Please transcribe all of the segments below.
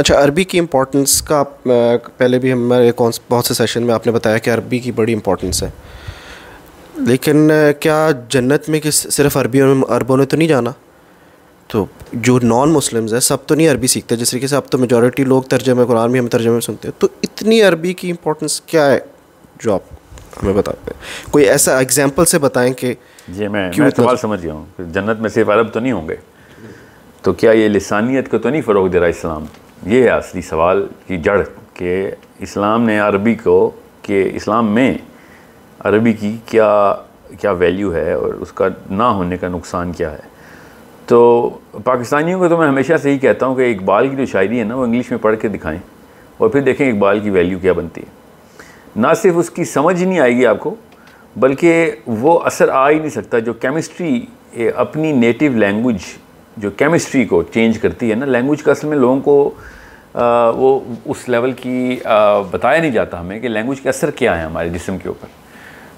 اچھا عربی کی امپورٹنس کا پہلے بھی ہمارے کون بہت سے سیشن میں آپ نے بتایا کہ عربی کی بڑی امپورٹنس ہے۔ لیکن کیا جنت میں کس صرف عربیوں عربوں نے تو نہیں جانا؟ تو جو نان مسلمز ہیں سب تو نہیں عربی سیکھتے جس طریقے سے اب تو میجورٹی لوگ ترجمہ قرآن بھی ہم ترجمے میں سنتے ہیں۔ تو اتنی عربی کی امپورٹنس کیا ہے؟ جو آپ ہمیں بتاتے ہیں۔ کوئی ایسا ایگزامپل سے بتائیں کہ جی میں سوال سمجھ گیا ہوں۔ جنت میں صرف عرب تو نہیں ہوں گے؟ تو کیا یہ لسانیت کو تو نہیں فروغ دے رہا اسلام؟ یہ ہے اصلی سوال کی جڑ کہ اسلام نے عربی کو کہ اسلام میں عربی کی کیا کیا ویلیو ہے اور اس کا نہ ہونے کا نقصان کیا ہے؟ تو پاکستانیوں کو تو میں ہمیشہ سے ہی کہتا ہوں کہ اقبال کی جو شاعری ہے نا وہ انگلش میں پڑھ کے دکھائیں اور پھر دیکھیں اقبال کی ویلیو کیا بنتی ہے۔ نہ صرف اس کی سمجھ نہیں آئے گی آپ کو، بلکہ وہ اثر آ ہی نہیں سکتا جو کیمسٹری اپنی نیٹیو لینگویج جو کیمسٹری کو چینج کرتی ہے نا لینگویج کا اصل میں لوگوں کو وہ اس لیول کی بتایا نہیں جاتا ہمیں کہ لینگویج کا اثر کیا ہے ہمارے جسم کے اوپر۔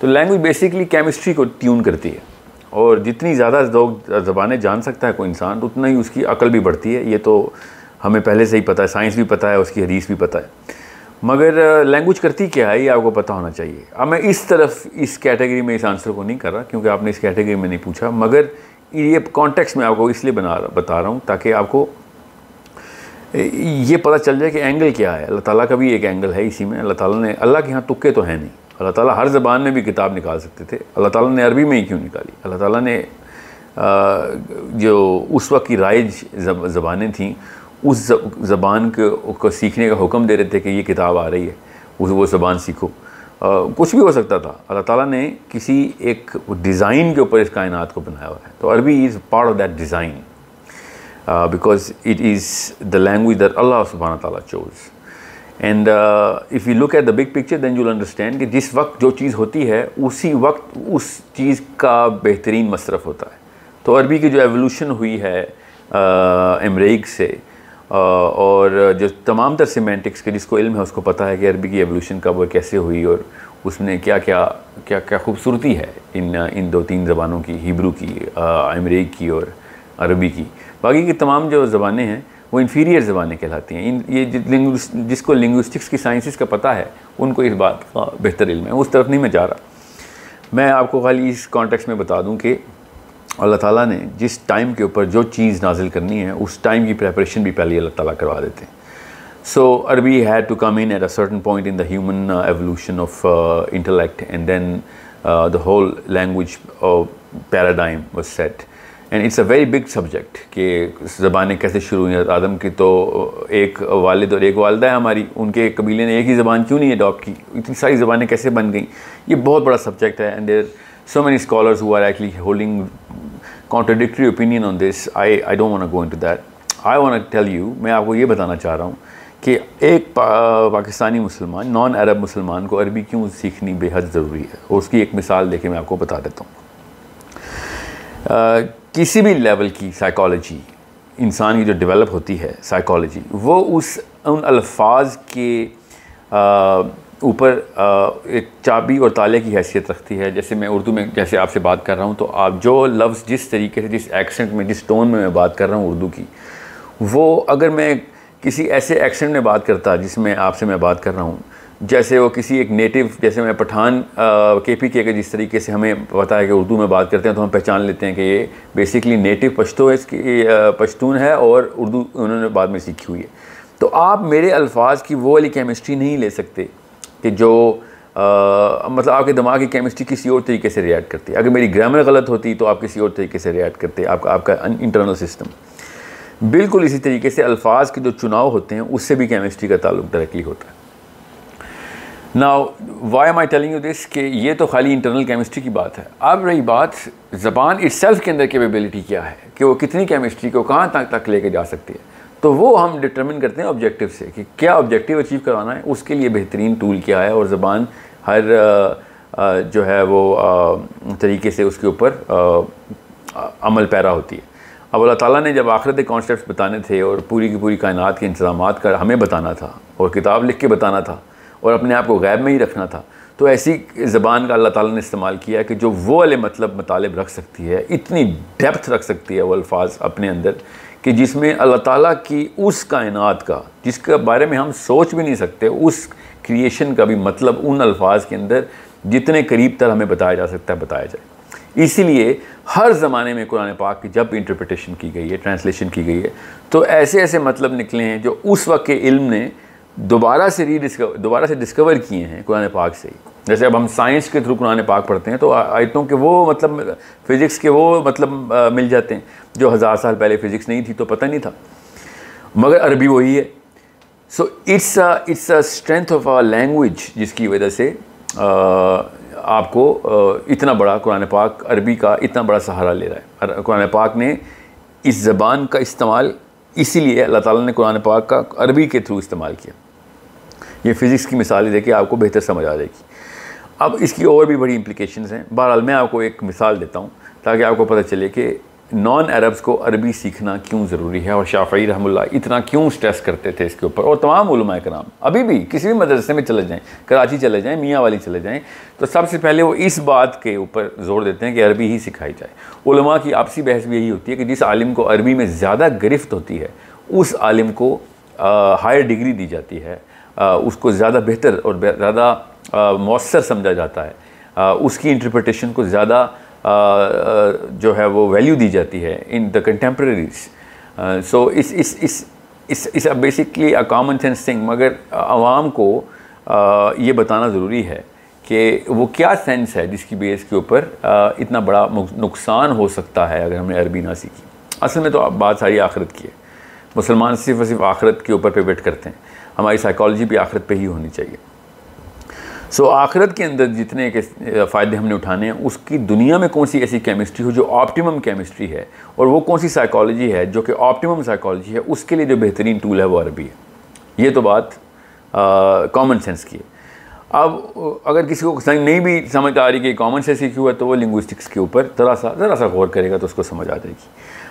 تو لینگویج بیسکلی کیمسٹری کو ٹیون کرتی ہے۔ اور جتنی زیادہ زبانیں جان سکتا ہے کوئی انسان تو اتنا ہی اس کی عقل بھی بڑھتی ہے۔ یہ تو ہمیں پہلے سے ہی پتہ ہے سائنس بھی پتہ ہے، اس کی حدیث بھی پتہ ہے۔ مگر لینگویج کرتی کیا ہے، یہ آپ کو پتہ ہونا چاہیے۔ اب میں اس طرف، اس کیٹیگری میں اس آنسر کو نہیں کر رہا، کیونکہ آپ نے اس کیٹیگری میں نہیں پوچھا۔ مگر یہ کانٹیکس میں آپ کو اس لیے بنا بتا رہا ہوں تاکہ آپ کو یہ پتہ چل جائے کہ اینگل کیا ہے۔ اللہ تعالیٰ کا بھی ایک اینگل ہے اسی میں۔ اللہ تعالیٰ نے اللہ کے ہاں تکے تو ہیں نہیں۔ اللہ تعالیٰ ہر زبان میں بھی کتاب نکال سکتے تھے۔ اللہ تعالیٰ نے عربی میں ہی کیوں نکالی؟ اللہ تعالیٰ نے جو اس وقت کی رائج زبانیں تھیں، اس زبان کو سیکھنے کا حکم دے رہے تھے کہ یہ کتاب آ رہی ہے وہ زبان سیکھو۔ کچھ بھی ہو سکتا تھا۔ اللہ تعالیٰ نے کسی ایک ڈیزائن کے اوپر اس کائنات کو بنایا ہوا ہے۔ تو Arabi is part of that design because it is the language that Allah سبحانہ تعالیٰ chose and if you look at the big picture then you understand کہ جس وقت جو چیز ہوتی ہے، اسی وقت اس چیز کا بہترین مصرف ہوتا ہے۔ تو عربی کی جو ایولیوشن ہوئی ہے امریک سے اور جو تمام تر سیمینٹکس کے جس کو علم ہے، اس کو پتہ ہے کہ عربی کی ایولیوشن کب وہ کیسے ہوئی اور اس میں کیا کیا کیا کیا خوبصورتی ہے ان ان دو تین زبانوں کی، ہیبرو کی امریک کی اور عربی کی۔ باقی کی تمام جو زبانیں ہیں، وہ انفیریئر زبانیں کہلاتی ہیں۔ ان، یہ جس کو لنگوسٹکس کی سائنسز کا پتہ ہے، ان کو اس بات کا بہتر علم ہے۔ اس طرف نہیں میں جا رہا۔ میں آپ کو خالی اس کانٹیکس میں بتا دوں کہ اللہ تعالیٰ نے جس ٹائم کے اوپر جو چیز نازل کرنی ہے، اس ٹائم کی پریپریشن بھی پہلے اللہ تعالیٰ کروا دیتے ہیں۔ So Arabi had to come in at a certain point in the human evolution of intellect and then the whole language paradigm was set and it's a very big subject کہ زبانیں کیسے شروع ہوئی ہیں آدم کی تو ایک والد اور ایک والدہ ہے ہماری۔ ان کے قبیلے نے ایک ہی زبان کیوں نہیں اڈاپٹ کی؟ اتنی ساری زبانیں کیسے بن گئیں؟ یہ بہت بڑا سبجیکٹ ہے and there so many scholars who are actually holding contradictory opinion on this I I don't want go into that I want tell you میں آپ کو یہ بتانا چاہ رہا ہوں کہ ایک پاکستانی مسلمان نان عرب مسلمان کو عربی کیوں سیکھنی بے حد ضروری ہے اور اس کی ایک مثال دے کے میں آپ کو بتا دیتا ہوں کسی بھی لیول کی سائیکالوجی انسان کی جو ڈیولپ ہوتی ہے سائیکالوجی وہ اس ان الفاظ کے اوپر ایک چابی اور تالے کی حیثیت رکھتی ہے۔ جیسے میں اردو میں، جیسے آپ سے بات کر رہا ہوں، تو آپ جو لفظ جس طریقے سے، جس ایکسنٹ میں، جس ٹون میں میں بات کر رہا ہوں اردو کی، وہ اگر میں کسی ایسے ایکسنٹ میں بات کرتا جس میں آپ سے میں بات کر رہا ہوں، جیسے وہ کسی ایک نیٹو جیسے میں پٹھان کے پی کے جس طریقے سے ہمیں پتا ہے کہ اردو میں بات کرتے ہیں، تو ہم پہچان لیتے ہیں کہ یہ بیسکلی نیٹو پشتو ہے، اس کی پشتون ہے اور اردو انہوں نے بعد میں سیکھی ہوئی ہے۔ تو آپ میرے الفاظ کی وہ والی کیمسٹری نہیں لے سکتے۔ کہ جو مطلب آپ کے دماغ کی کیمسٹری کسی اور طریقے سے ریئیکٹ کرتی ہے۔ اگر میری گرامر غلط ہوتی تو آپ کسی اور طریقے سے ریئیکٹ کرتے آپ کا آپ کا انٹرنل سسٹم بالکل اسی طریقے سے الفاظ کے جو چناؤ ہوتے ہیں، اس سے بھی کیمسٹری کا تعلق ڈائریکٹلی ہوتا ہے۔ نا why am I telling you this کہ یہ تو خالی انٹرنل کیمسٹری کی بات ہے۔ اب رہی بات زبان اٹ سیلف کے اندر کیپیبلٹی کیا ہے، کہ وہ کتنی کیمسٹری کو کہاں تک تک لے کے جا سکتی ہے۔ تو وہ ہم ڈٹرمن کرتے ہیں آبجیکٹیو سے کہ کیا آبجیکٹیو اچیو کروانا ہے، اس کے لیے بہترین ٹول کیا ہے اور زبان ہر جو ہے وہ طریقے سے اس کے اوپر عمل پیرا ہوتی ہے۔ اب اللہ تعالیٰ نے جب آخرت کانسیپٹس بتانے تھے اور پوری کی پوری کائنات کے انتظامات کا ہمیں بتانا تھا اور کتاب لکھ کے بتانا تھا اور اپنے آپ کو غیب میں ہی رکھنا تھا، تو ایسی زبان کا اللہ تعالیٰ نے استعمال کیا کہ جو وہ والے مطلب مطالب رکھ سکتی ہے، اتنی ڈیپتھ رکھ سکتی ہے وہ الفاظ اپنے اندر کہ جس میں اللہ تعالیٰ کی اس کائنات کا، جس کے بارے میں ہم سوچ بھی نہیں سکتے، اس کریشن کا بھی مطلب ان الفاظ کے اندر جتنے قریب تر ہمیں بتایا جا سکتا ہے، بتایا جائے۔ اسی لیے ہر زمانے میں قرآن پاک کی جب بھی انٹرپریٹیشن کی گئی ہے ٹرانسلیشن کی گئی ہے، تو ایسے ایسے مطلب نکلے ہیں جو اس وقت کے علم نے دوبارہ سے ری ڈسکور دوبارہ سے ڈسکور کیے ہیں قرآن پاک سے ہی۔ جیسے اب ہم سائنس کے تھرو قرآن پاک پڑھتے ہیں تو آیتوں کے وہ مطلب فزکس کے وہ مطلب مل جاتے ہیں جو ہزار سال پہلے فزکس نہیں تھی تو پتہ نہیں تھا۔ مگر عربی وہی ہے۔ So it's it's a strength of a language جس کی وجہ سے آپ کو اتنا بڑا قرآن پاک عربی کا اتنا بڑا سہارا لے رہا ہے۔ قرآن پاک نے اس زبان کا استعمال اسی لیے اللہ تعالیٰ نے قرآن پاک کا عربی کے تھرو استعمال کیا۔ یہ فزکس کی مثالیں دے کے آپ کو بہتر سمجھ آ جائے گی۔ اب اس کی اور بھی بڑی امپلیکیشنز ہیں۔ بہرحال میں آپ کو ایک مثال دیتا ہوں تاکہ آپ کو پتہ چلے کہ نان عربز کو عربی سیکھنا کیوں ضروری ہے اور شافعی رحم اللہ اتنا کیوں سٹریس کرتے تھے اس کے اوپر؟ اور تمام علماء کرام، ابھی بھی کسی بھی مدرسے میں چلے جائیں، کراچی چلے جائیں، میاں والی چلے جائیں، تو سب سے پہلے وہ اس بات کے اوپر زور دیتے ہیں کہ عربی ہی سکھائی جائے۔ علماء کی آپسی بحث بھی یہی ہوتی ہے کہ جس عالم کو عربی میں زیادہ گرفت ہوتی ہے، اس عالم کو ہائر ڈگری دی جاتی ہے اس کو زیادہ بہتر اور زیادہ مؤثر سمجھا جاتا ہے۔ اس کی انٹرپریٹیشن کو زیادہ جو ہے وہ ویلیو دی جاتی ہے ان دا کنٹمپریریز سو اس اس اس اس اس basically a common sense thing مگر عوام کو یہ بتانا ضروری ہے کہ وہ کیا سینس ہے جس کی بیس کے اوپر اتنا بڑا نقصان ہو سکتا ہے اگر ہم نے عربی نہ سیکھی۔ اصل میں تو بات ساری آخرت کی ہے۔ مسلمان صرف اور صرف آخرت کے اوپر پہ ویٹ کرتے ہیں۔ ہماری سائیکالوجی بھی آخرت پہ ہی ہونی چاہیے۔ سو آخرت کے اندر جتنے کے فائدے ہم نے اٹھانے ہیں، اس کی دنیا میں کون سی ایسی کیمسٹری ہو جو آپٹیمم کیمسٹری ہے؟ اور وہ کون سی سائیکالوجی ہے جو کہ آپٹیمم سائیکالوجی ہے؟ اس کے لیے جو بہترین ٹول ہے وہ عربی ہے۔ یہ تو بات کامن سینس کی ہے۔ اب، اگر کسی کو نہیں بھی سمجھ آ رہی کہ کامن سینس ہی کیوں ہے، تو وہ لنگوسٹکس کے اوپر ذرا سا ذرا سا غور کرے گا تو اس کو سمجھ آ جائے گی۔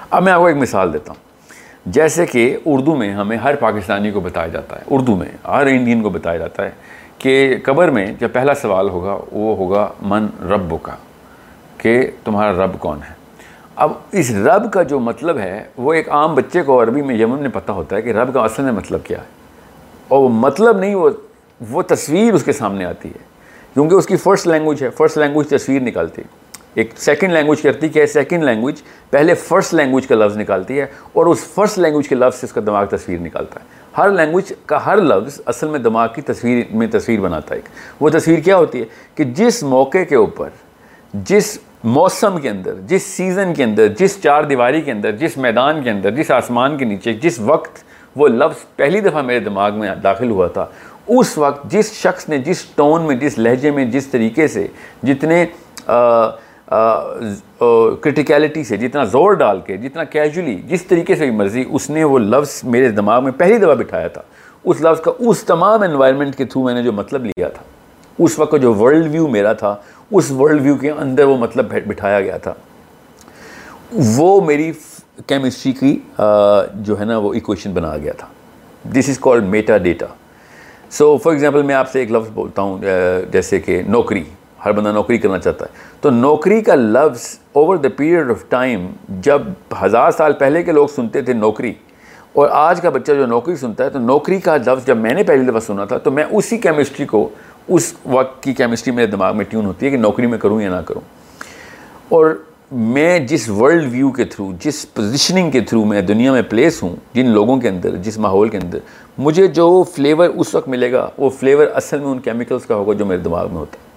اب میں آپ کو ایک مثال دیتا ہوں۔ جیسے کہ اردو میں ہمیں ہر پاکستانی کو بتایا جاتا ہے، اردو میں ہر انڈین کو بتایا جاتا ہے۔ کہ قبر میں جو پہلا سوال ہوگا وہ ہوگا من رب کا کہ تمہارا رب کون ہے؟ اب اس رب کا جو مطلب ہے، وہ ایک عام بچے کو عربی میں یمن میں پتہ ہوتا ہے کہ رب کا اصل میں مطلب کیا ہے۔ اور وہ مطلب نہیں، وہ وہ تصویر اس کے سامنے آتی ہے۔ کیونکہ اس کی فرسٹ لینگویج ہے، فرسٹ لینگویج تصویر نکالتی ہے۔ ایک سیکنڈ لینگویج کرتی کہ سیکنڈ لینگویج پہلے فرسٹ لینگویج کا لفظ نکالتی ہے اور اس فرسٹ لینگویج کے لفظ سے اس کا دماغ تصویر نکالتا ہے۔ ہر لینگویج کا ہر لفظ اصل میں دماغ کی تصویر میں تصویر بناتا ہے وہ تصویر کیا ہوتی ہے کہ جس موقع کے اوپر، جس موسم کے اندر، جس سیزن کے اندر، جس چار دیواری کے اندر، جس میدان کے اندر، جس آسمان کے نیچے، جس وقت وہ لفظ پہلی دفعہ میرے دماغ میں داخل ہوا تھا، اس وقت جس شخص نے، جس ٹون میں، جس لہجے میں، جس طریقے سے جتنے کرٹیکیلٹی سے، جتنا زور ڈال کے، جتنا کیجولی جس طریقے سے بھی مرضی، اس نے وہ لفظ میرے دماغ میں پہلی دفعہ بٹھایا تھا۔ اس لفظ کا، اس تمام انوائرمنٹ کے تھرو میں نے جو مطلب لیا تھا۔ اس وقت جو ورلڈ ویو میرا تھا، اس ورلڈ ویو کے اندر وہ مطلب بٹھایا گیا تھا۔ وہ میری کیمسٹری کی جو ہے نا، وہ ایکویشن بنا گیا تھا۔ This is called meta data so for example میں آپ سے ایک لفظ بولتا ہوں جیسے کہ نوکری۔ ہر بندہ نوکری کرنا چاہتا ہے۔ تو نوکری کا لفظ over the period of time جب ہزار سال پہلے کے لوگ سنتے تھے نوکری، اور آج کا بچہ جو نوکری سنتا ہے، تو نوکری کا لفظ جب میں نے پہلی دفعہ سنا تھا، تو میں اسی کیمسٹری کو، اس وقت کی کیمسٹری میرے دماغ میں ٹیون ہوتی ہے کہ نوکری میں کروں یا نہ کروں۔ اور میں جس ورلڈ ویو کے تھرو جس پوزیشننگ کے تھرو میں دنیا میں پلیس ہوں، جن لوگوں کے اندر، جس ماحول کے اندر، مجھے جو فلیور اس وقت ملے گا، وہ فلیور اصل میں ان کیمیکلز کا ہوگا جو میرے دماغ میں ہوتا ہے۔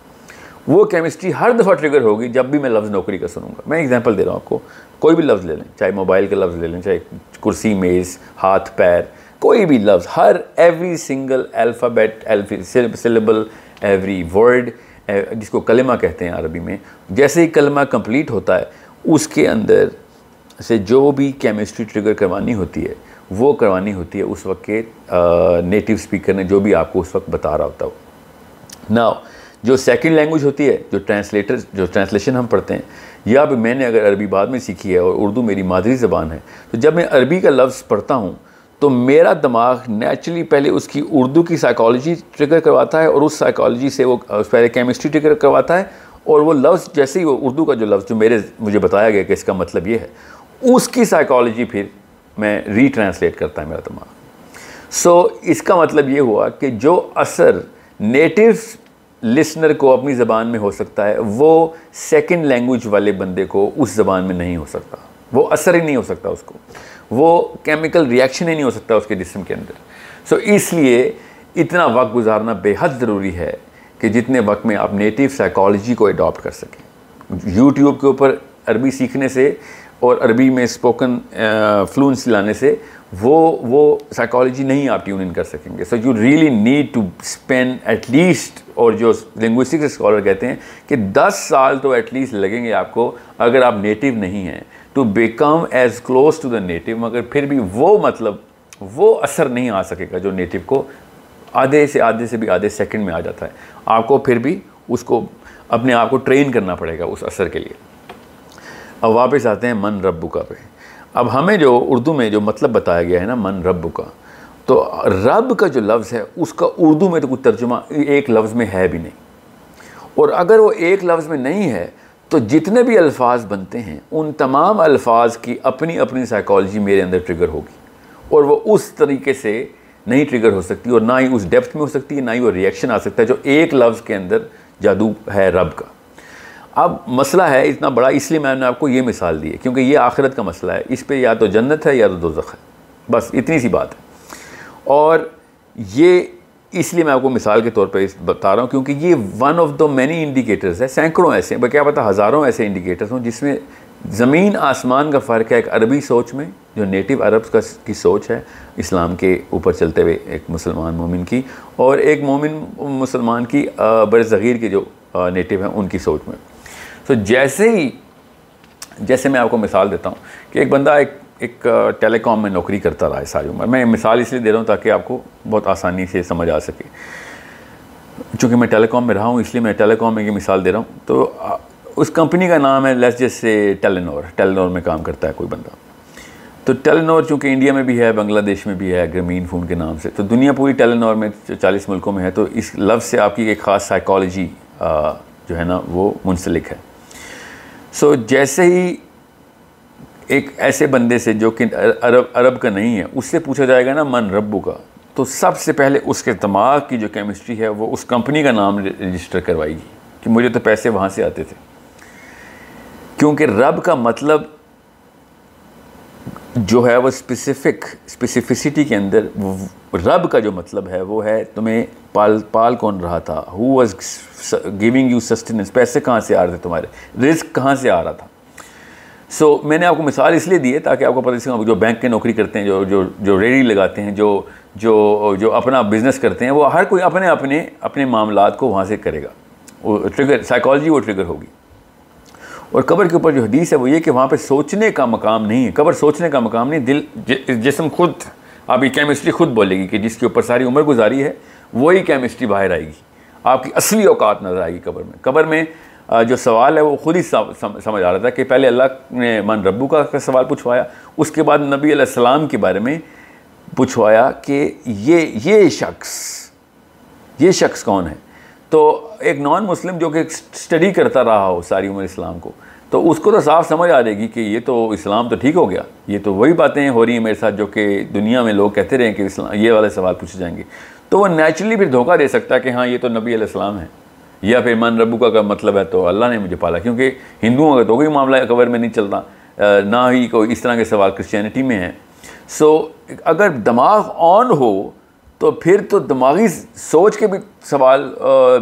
وہ کیمسٹری ہر دفعہ ٹریگر ہوگی جب بھی میں لفظ نوکری کا سنوں گا۔ میں ایگزامپل دے رہا ہوں آپ کو۔ کوئی بھی لفظ لے لیں، چاہے موبائل کا لفظ لے لیں، چاہے کرسی، میز، ہاتھ، پیر، کوئی بھی لفظ، ہر every single alphabet syllable every word جس کو کلمہ کہتے ہیں عربی میں، جیسے ہی کلمہ کمپلیٹ ہوتا ہے، اس کے اندر سے جو بھی کیمسٹری ٹریگر کروانی ہوتی ہے، وہ کروانی ہوتی ہے اس وقت کے نیٹیو اسپیکر نے جو بھی آپ کو اس وقت بتا رہا ہوتا ہو۔ ناؤ جو سیکنڈ لینگویج ہوتی ہے، جو ٹرانسلیٹر جو ٹرانسلیشن ہم پڑھتے ہیں، یا بھی میں نے اگر عربی بعد میں سیکھی ہے اور اردو میری مادری زبان ہے، تو جب میں عربی کا لفظ پڑھتا ہوں، تو میرا دماغ نیچرلی پہلے اس کی اردو کی سائیکالوجی ٹریگر کرواتا ہے اور اس سائیکالوجی سے وہ پہلے کیمسٹری ٹریگر کرواتا ہے اور وہ لفظ جیسے ہی وہ اردو کا جو لفظ جو میرے، مجھے بتایا گیا کہ اس کا مطلب یہ ہے، اس کی سائیکالوجی پھر میں ری ٹرانسلیٹ کرتا ہے میرا دماغ۔ سو اس کا مطلب یہ ہوا کہ جو اثر نیٹو لسنر کو اپنی زبان میں ہو سکتا ہے، وہ سیکنڈ لینگویج والے بندے کو اس زبان میں نہیں ہو سکتا۔ وہ اثر ہی نہیں ہو سکتا اس کو۔ وہ کیمیکل ریئیکشن ہی نہیں ہو سکتا اس کے جسم کے اندر۔ سو اس لیے اتنا وقت گزارنا بے حد ضروری ہے کہ جتنے وقت میں آپ نیٹیو سائیکالوجی کو اڈاپٹ کر سکیں۔ یوٹیوب کے اوپر عربی سیکھنے سے اور عربی میں اسپوکن فلوئنس لانے سے وہ وہ سائیکالوجی نہیں آپ ٹیون ان کر سکیں گے. So you really need to spend at least اور جو لنگوسٹک اسکالر کہتے ہیں کہ دس سال تو ایٹ لیسٹ لگیں گے آپ کو اگر آپ نیٹیو نہیں ہیں. To become as close to the native مگر پھر بھی وہ مطلب وہ اثر نہیں آ سکے گا جو نیٹیو کو آدھے سے آدھے سے بھی آدھے سیکنڈ میں آ جاتا ہے. آپ کو پھر بھی اس کو، اپنے آپ کو ٹرین کرنا پڑے گا اس اثر کے لیے. اب واپس آتے ہیں من ربو کا پہ. اب ہمیں جو اردو میں جو مطلب بتایا گیا ہے نا من رب کا، تو رب کا جو لفظ ہے، اس کا اردو میں تو کوئی ترجمہ ایک لفظ میں ہے بھی نہیں۔ اور اگر وہ ایک لفظ میں نہیں ہے، تو جتنے بھی الفاظ بنتے ہیں، ان تمام الفاظ کی اپنی اپنی سائیکالوجی میرے اندر ٹریگر ہوگی۔ اور وہ اس طریقے سے نہیں ٹریگر ہو سکتی، اور نہ ہی اس ڈیپتھ میں ہو سکتی ہے نہ ہی وہ ریئیکشن آ سکتا ہے جو ایک لفظ کے اندر جادو ہے رب کا۔ اب مسئلہ ہے اتنا بڑا، اس لیے میں نے آپ کو یہ مثال دی ہے، کیونکہ یہ آخرت کا مسئلہ ہے، اس پہ یا تو جنت ہے یا تو دوزخ ہے، بس اتنی سی بات ہے۔ اور یہ اس لیے میں آپ کو مثال کے طور پہ بتا رہا ہوں، کیونکہ یہ one of the many indicators ہے، سینکڑوں ایسے ہیں کیا پتا ہزاروں ایسے انڈیکیٹرز ہوں، جس میں زمین آسمان کا فرق ہے، ایک عربی سوچ میں، جو نیٹو عرب کا کی سوچ ہے، اسلام کے اوپر چلتے ہوئے ایک مسلمان مومن کی، اور ایک مومن مسلمان کی بر صغیر کی جو نیٹو ہیں، ان کی سوچ میں۔ سو جیسے ہی جیسے میں آپ کو مثال دیتا ہوں کہ ایک بندہ ایک ایک ٹیلی کام میں نوکری کرتا رہا ہے ساری عمر۔ میں مثال اس لیے دے رہا ہوں تاکہ آپ کو بہت آسانی سے سمجھ آ سکے۔ چونکہ میں ٹیلی کام میں رہا ہوں، اس لیے میں ٹیلی کام میں یہ مثال دے رہا ہوں۔ تو اس کمپنی کا نام ہے لیس جیسے ٹیلینور ٹیلینور میں کام کرتا ہے کوئی بندہ۔ تو ٹیلینور چونکہ انڈیا میں بھی ہے بنگلہ دیش میں بھی ہے گرمین فون کے نام سے۔ تو دنیا پوری ٹیلینور میں چالیس ملکوں میں ہے۔ تو اس لفظ سے آپ کی ایک خاص سائیکالوجی جو ہے نا، وہ منسلک ہے۔ سو جیسے ہی ایک ایسے بندے سے جو کہ عرب عرب کا نہیں ہے، اس سے پوچھا جائے گا نا، من ربو کا؟ تو سب سے پہلے اس کے دماغ کی جو کیمسٹری ہے، وہ اس کمپنی کا نام رجسٹر کروائے گی کہ مجھے تو پیسے وہاں سے آتے تھے۔ کیونکہ رب کا مطلب جو ہے وہ اسپیسیفک اسپیسیفسٹی کے اندر رب کا جو مطلب ہے وہ ہے تمہیں پال پال کون رہا تھا؟ Who was giving you sustenance پیسے کہاں سے آ رہے تھے تمہارے؟ رزق کہاں سے آ رہا تھا؟ سو میں نے آپ کو مثال اس لیے دی ہے تاکہ آپ کو پتہ چلے جو بینک کے نوکری کرتے ہیں، جو جو جو ریڈی لگاتے ہیں، جو جو جو اپنا بزنس کرتے ہیں، وہ ہر کوئی اپنے اپنے اپنے معاملات کو وہاں سے کرے گا۔ وہ ٹریگر سائیکالوجی وہ ٹریگر ہوگی۔ اور قبر کے اوپر جو حدیث ہے وہ یہ کہ وہاں پہ سوچنے کا مقام نہیں ہے۔ قبر سوچنے کا مقام نہیں، دل جسم خود، آپ یہ کیمسٹری خود بولے گی کہ جس کے اوپر ساری عمر گزاری ہے، وہی کیمسٹری باہر آئے گی۔ آپ کی اصلی اوقات نظر آئے گی قبر میں۔ قبر میں جو سوال ہے وہ خود ہی سمجھ آ رہا تھا کہ پہلے اللہ نے من ربو کا سوال پوچھوایا، اس کے بعد نبی علیہ السلام کے بارے میں پوچھوایا کہ یہ یہ شخص یہ شخص کون ہے؟ تو ایک نان مسلم جو کہ اسٹڈی کرتا رہا ہو ساری عمر اسلام کو تو اس کو تو صاف سمجھ آ جائے گی کہ یہ تو اسلام تو ٹھیک ہو گیا۔ یہ تو وہی باتیں ہو رہی ہیں میرے ساتھ جو کہ دنیا میں لوگ کہتے رہے ہیں کہ اسلام، یہ والے سوال پوچھے جائیں گے۔ تو وہ نیچرلی پھر دھوکہ دے سکتا ہے کہ ہاں یہ تو نبی علیہ السلام ہے یا پھر من ربو کا مطلب ہے؟ تو اللہ نے مجھے پالا۔ کیونکہ ہندوؤں کا تو کوئی معاملہ قبر میں نہیں چلتا۔ نہ ہی کوئی اس طرح کے سوال کرسچینٹی میں ہیں۔ سو اگر دماغ آن ہو، تو پھر تو دماغی سوچ کے بھی سوال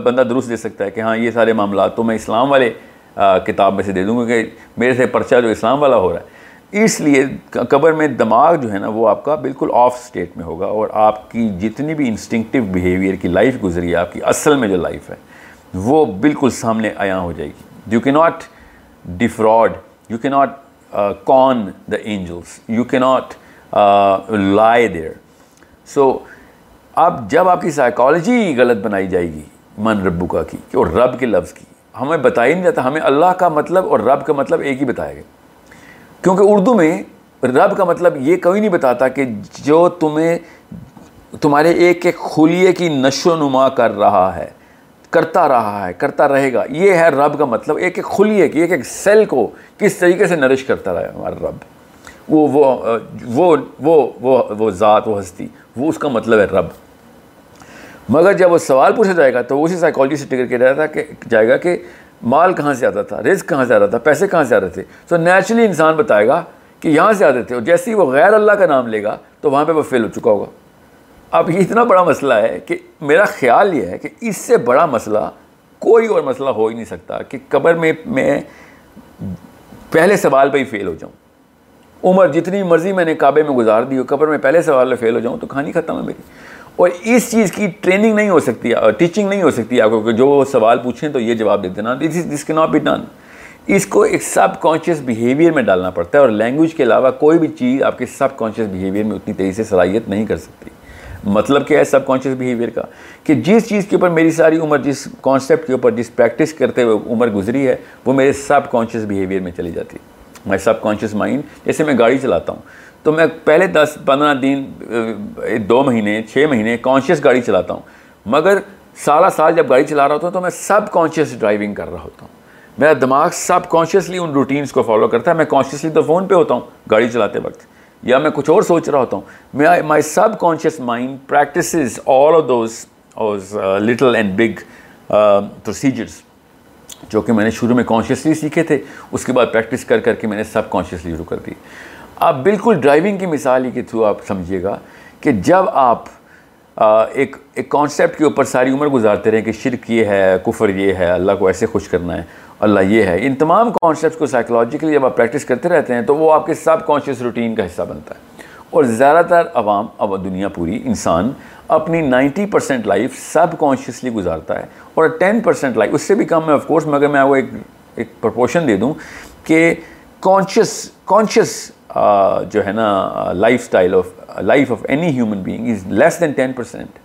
بندہ درست دے سکتا ہے کہ ہاں یہ سارے معاملات تو میں اسلام والے کتاب میں سے دے دوں گا کہ میرے سے پرچہ جو اسلام والا ہو رہا ہے۔ اس لیے قبر میں دماغ جو ہے نا، وہ آپ کا بالکل آف سٹیٹ میں ہوگا اور آپ کی جتنی بھی انسٹنکٹیو بیہیویئر کی لائف گزری ہے، آپ کی اصل میں جو لائف ہے، وہ بالکل سامنے آیا ہو جائے گی۔ You can not defraud you can not con the angels you can not lie there so اب جب آپ کی سائیکالوجی غلط بنائی جائے گی، من ربو کا کی، اور رب کے لفظ کی ہمیں بتایا نہیں جاتا، ہمیں اللہ کا مطلب اور رب کا مطلب ایک ہی بتایا گیا۔ کیونکہ اردو میں رب کا مطلب یہ کوئی نہیں بتاتا کہ جو تمہیں، تمہارے ایک ایک خلیے کی نشو و نما کر رہا ہے، کرتا رہا ہے، کرتا رہے گا۔ یہ ہے رب کا مطلب ایک ایک خلیے کی، ایک ایک سیل کو کس طریقے سے نرش کرتا رہا ہے ہمارا رب۔ وہ وہ وہ وہ وہ ذات، وہ ہستی، وہ اس کا مطلب ہے رب۔ مگر جب وہ سوال پوچھا جائے گا تو اسی سائیکالوجی سے ٹکر کیا جاتا تھا کہ جائے گا کہ مال کہاں سے آتا تھا، رزق کہاں سے آتا تھا، پیسے کہاں سے آتے تھے۔ تو نیچرلی انسان بتائے گا کہ یہاں سے آتے تھے اور جیسے ہی وہ غیر اللہ کا نام لے گا تو وہاں پہ وہ فیل ہو چکا ہوگا۔ اب یہ اتنا بڑا مسئلہ ہے کہ میرا خیال یہ ہے کہ اس سے بڑا مسئلہ کوئی اور مسئلہ ہو ہی نہیں سکتا کہ قبر میں میں پہلے سوال پہ ہی فیل ہو جاؤں۔ عمر جتنی مرضی میں نے کعبے میں گزار دی ہو، قبر میں پہلے سوال میں فیل ہو جاؤں تو کہانی ختم ہے میری۔ اور اس چیز کی ٹریننگ نہیں ہو سکتی ٹیچنگ نہیں ہو سکتی، آپ کو کہ جو سوال پوچھیں تو یہ جواب دے دینا۔ دس کے ناٹ بی ڈن اس کو ایک سب کانشیس بیہیویئر میں ڈالنا پڑتا ہے اور لینگویج کے علاوہ کوئی بھی چیز آپ کے سب کانشیس بیہیویئر میں اتنی تیزی سے صلاحیت نہیں کر سکتی۔ مطلب کیا ہے سب کانشیس بیہیویئر کا؟ کہ جس چیز کے اوپر میری ساری عمر، جس کانسیپٹ کے اوپر، جس پریکٹس کرتے ہوئے عمر گزری ہے، وہ میرے سب کانشیس بیہیویئر میں چلی جاتی۔ ہے مائی سب کانشیس مائنڈ جیسے میں گاڑی چلاتا ہوں تو میں پہلے دس پندرہ دن دو مہینے، چھ مہینے کانشیس گاڑی چلاتا ہوں۔ مگر سالہ سال جب گاڑی چلا رہا ہوتا ہوں تو میں سب کانشیس ڈرائیونگ کر رہا ہوتا ہوں۔ میرا دماغ سب کانشیسلی ان روٹینس کو فالو کرتا ہے۔ میں کانشیسلی تو فون پہ ہوتا ہوں گاڑی چلاتے وقت۔ یا میں کچھ اور سوچ رہا ہوتا ہوں۔ میں my subconscious mind practices all of those little and big procedures جو کہ میں نے شروع میں کانشیسلی سیکھے تھے۔ اس کے بعد پریکٹس کر کر کے میں نے سب کانشیسلی شروع کر دی۔ آپ بالکل ڈرائیونگ کی مثال ہی کے تھرو آپ سمجھیے گا کہ جب آپ ایک ایک کانسیپٹ کے اوپر ساری عمر گزارتے رہیں کہ شرک یہ ہے، کفر یہ ہے، اللہ کو ایسے خوش کرنا ہے، اللہ یہ ہے، ان تمام کانسیپٹس کو سائیکلوجیکلی جب آپ پریکٹس کرتے رہتے ہیں تو وہ آپ کے سب کانشیس روٹین کا حصہ بنتا ہے۔ اور زیادہ تر عوام، اب دنیا پوری، انسان اپنی ninety percent life subconsciously گزارتا ہے اور ٹین پرسینٹ لائف اس سے بھی کم ہے آف کورس مگر میں آپ کو ایک ایک پرپورشن دے دوں کہ کانشیس کانشیس جو ہے نا lifestyle of life of any human being is less than ten percent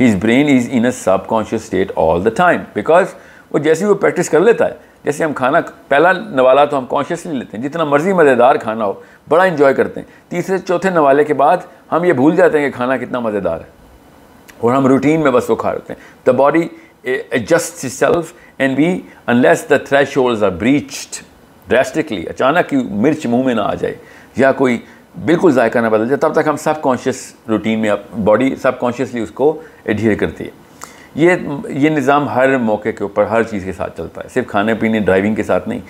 his brain is in a subconscious state all the time because وہ جیسے وہ پریکٹس کر لیتا ہے، جیسے ہم کھانا، پہلا نوالا تو ہم کانشیسلی لیتے ہیں، جتنا مرضی مزیدار کھانا ہو، بڑا انجوائے کرتے ہیں۔ تیسرے، چوتھے نوالے کے بعد ہم یہ بھول جاتے ہیں کہ کھانا کتنا مزیدار ہے۔ اور ہم روٹین میں بس وہ کھا رہتے ہیں۔ The body adjust self and be unless the thresholds are breached drastically اچانک کی مرچ منہ میں نہ آ جائے یا کوئی بالکل ذائقہ نہ بدل جائے، تب تک ہم سب کانشیس روٹین میں باڈی سب کانشیسلی اس کو ایڈھیئر کرتی ہے۔ یہ یہ نظام ہر موقع کے اوپر، ہر چیز کے ساتھ چلتا ہے۔ صرف کھانے پینے ڈرائیونگ کے ساتھ نہیں۔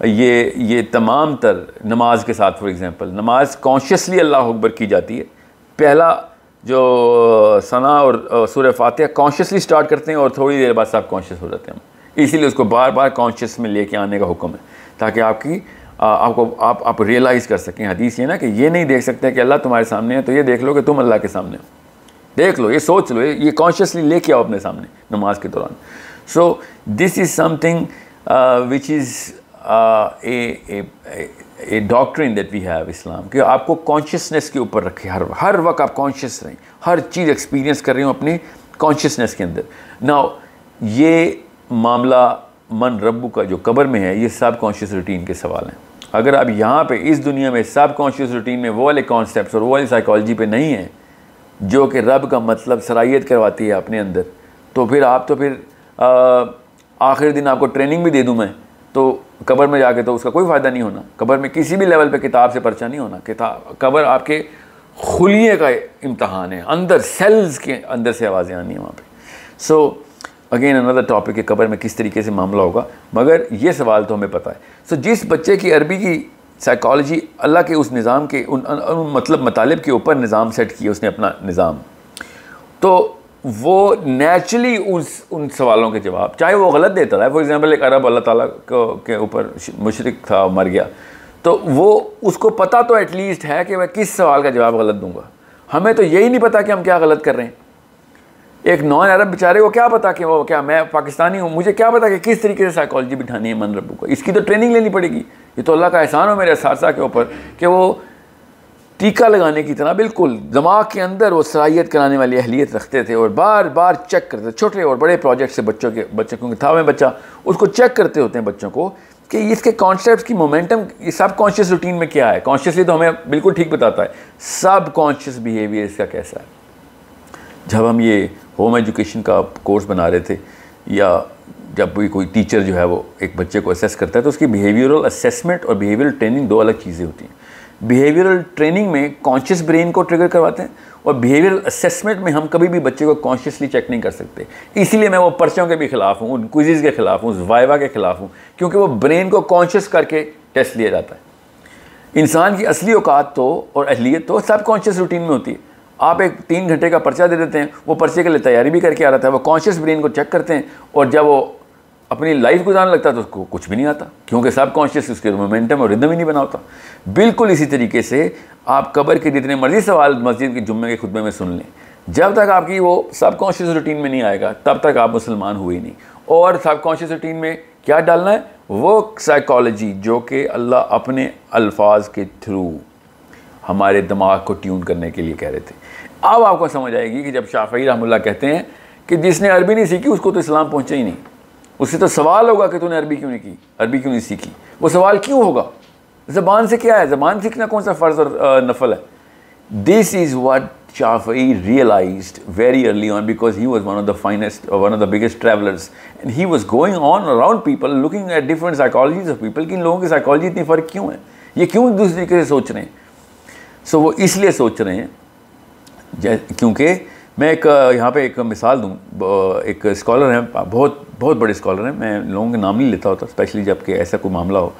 یہ یہ تمام تر نماز کے ساتھ فار ایگزامپل نماز کانشیسلی اللہ اکبر کی جاتی ہے۔ پہلا جو ثنا اور سورہ فاتحہ کانشیسلی سٹارٹ کرتے ہیں اور تھوڑی دیر بعد سب کانشیس ہو جاتے ہیں۔ اسی لیے اس کو بار بار کانشیس میں لے کے آنے کا حکم ہے۔ تاکہ آپ کی آپ کو، آپ آپ ریئلائز کر سکیں۔ حدیث یہ نا کہ یہ نہیں دیکھ سکتے کہ اللہ تمہارے سامنے ہے، تو یہ دیکھ لو کہ تم اللہ کے سامنے ہو۔ دیکھ لو، یہ سوچ لو، یہ کانشیسلی لے کے آؤ اپنے سامنے نماز کے دوران۔ So this is something which is a doctrine that we have Islam کہ آپ کو کانشیسنیس کے اوپر رکھے۔ ہر ہر وقت آپ کانشیس رہیں۔ ہر چیز ایکسپیرینس کر رہی ہوں اپنی کانشیسنیس کے اندر۔ نا یہ معاملہ من ربو کا جو قبر میں ہے، یہ سب کانشیس روٹین کے سوال ہیں۔ اگر آپ یہاں پہ اس دنیا میں سب کانشیس روٹین میں وہ والے کانسیپٹس اور وہ والی سائیکالوجی پہ نہیں ہیں، جو کہ رب کا مطلب صلاحیت کرواتی ہے اپنے اندر، تو پھر آپ تو پھر آخر دن آپ کو ٹریننگ بھی دے دوں میں۔ تو قبر میں جا کے تو اس کا کوئی فائدہ نہیں ہونا۔ قبر میں کسی بھی لیول پہ کتاب سے پرچہ نہیں ہونا۔ کتاب، قبر آپ کے خلیے کا امتحان ہے۔ اندر سیلز کے اندر سے آوازیں آنی ہیں وہاں پہ۔ سو اگین اندر ٹاپک کہ قبر میں کس طریقے سے معاملہ ہوگا؟ مگر یہ سوال تو ہمیں پتہ ہے۔ سو جس بچے کی عربی کی سائیکالوجی اللہ کے اس نظام کے ان مطلب مطالب کے اوپر نظام سیٹ کیا، اس نے اپنا نظام۔ تو وہ نیچرلی اس ان سوالوں کے جواب، چاہے وہ غلط دیتا تھا فار ایگزامپل ایک عرب اللہ تعالیٰ کے اوپر مشرق تھا، مر گیا۔ تو وہ اس کو پتہ تو ایٹ لیسٹ ہے کہ میں کس سوال کا جواب غلط دوں گا۔ ہمیں تو یہی نہیں پتہ کہ ہم کیا غلط کر رہے ہیں۔ ایک نان عرب بیچارے کو کیا پتا کہ وہ کیا میں پاکستانی ہوں؟ مجھے کیا پتا کہ کس طریقے سے سائیکالوجی بٹھانی ہے من ربو کو؟ اس کی تو ٹریننگ لینی پڑے گی۔ یہ تو اللہ کا احسان ہو میرے اساتذہ کے اوپر کہ وہ ٹیکہ لگانے کی طرح بالکل دماغ کے اندر وہ صلاحیت کرانے والی اہلیت رکھتے تھے اور بار بار چیک کرتے تھے۔ چھوٹے اور بڑے پروجیکٹ سے بچوں کے بچوں کیونکہ تھا میں بچہ، اس کو چیک کرتے ہوتے ہیں بچوں کو کہ اس کے کانسیپٹس کی مومنٹم یہ سب کانشیس روٹین میں کیا ہے؟ کانشیسلی تو ہمیں بالکل ٹھیک بتاتا ہے۔ سب کانشیس بیہیویئر اس کا کیسا ہے؟ جب ہم یہ ہوم ایجوکیشن کا کورس بنا رہے تھے، یا جب بھی کوئی ٹیچر جو ہے وہ ایک بچے کو اسیس کرتا ہے، تو اس کی بیہیویئرل اسیسمنٹ اور بیہیویئرل ٹریننگ دو الگ چیزیں ہوتی ہیں۔ بیہیویئرل ٹریننگ میں کانشیس برین کو ٹریگر کرواتے ہیں اور بیہیویئرل اسیسمنٹ میں ہم کبھی بھی بچے کو کانشیسلی چیک نہیں کر سکتے۔ اسی لیے میں وہ پرچوں کے بھی خلاف ہوں، ان کوئزز کے خلاف ہوں وائوا کے خلاف ہوں، کیونکہ وہ برین کو کانشیس کر کے ٹیسٹ لیا جاتا ہے۔ انسان کی اصلی اوقات تو اور اہلیت تو سب کانشیس روٹین میں ہوتی ہے۔ آپ ایک تین گھنٹے کا پرچہ دے دیتے ہیں، وہ پرچے کے لیے تیاری بھی کر کے آ رہا تھا، وہ کانشیس برین کو چیک کرتے ہیں اور جب وہ اپنی لائف گزارنے لگتا ہے تو اس کو کچھ بھی نہیں آتا، کیونکہ سب کانشیس اس کے مومنٹم اور ردم ہی نہیں بنا ہوتا۔ بالکل اسی طریقے سے آپ قبر کے جتنے مرضی سوال مسجد کے جمعے کے خطبے میں سن لیں۔ جب تک آپ کی وہ سب کانشیس روٹین میں نہیں آئے گا، تب تک آپ مسلمان ہوئے نہیں۔ اور سب کانشیس روٹین میں کیا ڈالنا ہے؟ وہ سائیکالوجی جو کہ اللہ اپنے الفاظ کے تھرو ہمارے دماغ کو ٹیون کرنے کے لیے کہہ رہے تھے۔ اب آپ کو سمجھ آئے گی کہ جب شافعی رحمہ اللہ کہتے ہیں کہ جس نے عربی نہیں سیکھی، اس کو تو اسلام پہنچا ہی نہیں۔ اس سے تو سوال ہوگا کہ تو نے عربی کیوں نہیں کی؟ عربی کیوں نہیں سیکھی؟ وہ سوال کیوں ہوگا؟ زبان سے کیا ہے؟ زبان سیکھنا کون سا فرض اور نفل ہے؟ This is what Shafi realised very early on because he was one of the finest one of the biggest travellers and he was going on around people looking at different psychologies of people کہ ان لوگوں کی psychology اتنی فرق کیوں ہے؟ یہ کیوں ایک دوسرے طریقے سے سوچ رہے ہیں؟ سو وہ اس لیے سوچ رہے ہیں جی، کیونکہ میں ایک، یہاں پہ ایک مثال دوں ایک اسکالر ہیں، بہت بہت بڑے اسکالر ہیں، میں لوگوں کے نام نہیں لیتا ہوتا اسپیشلی جبکہ ایسا کوئی معاملہ ہو۔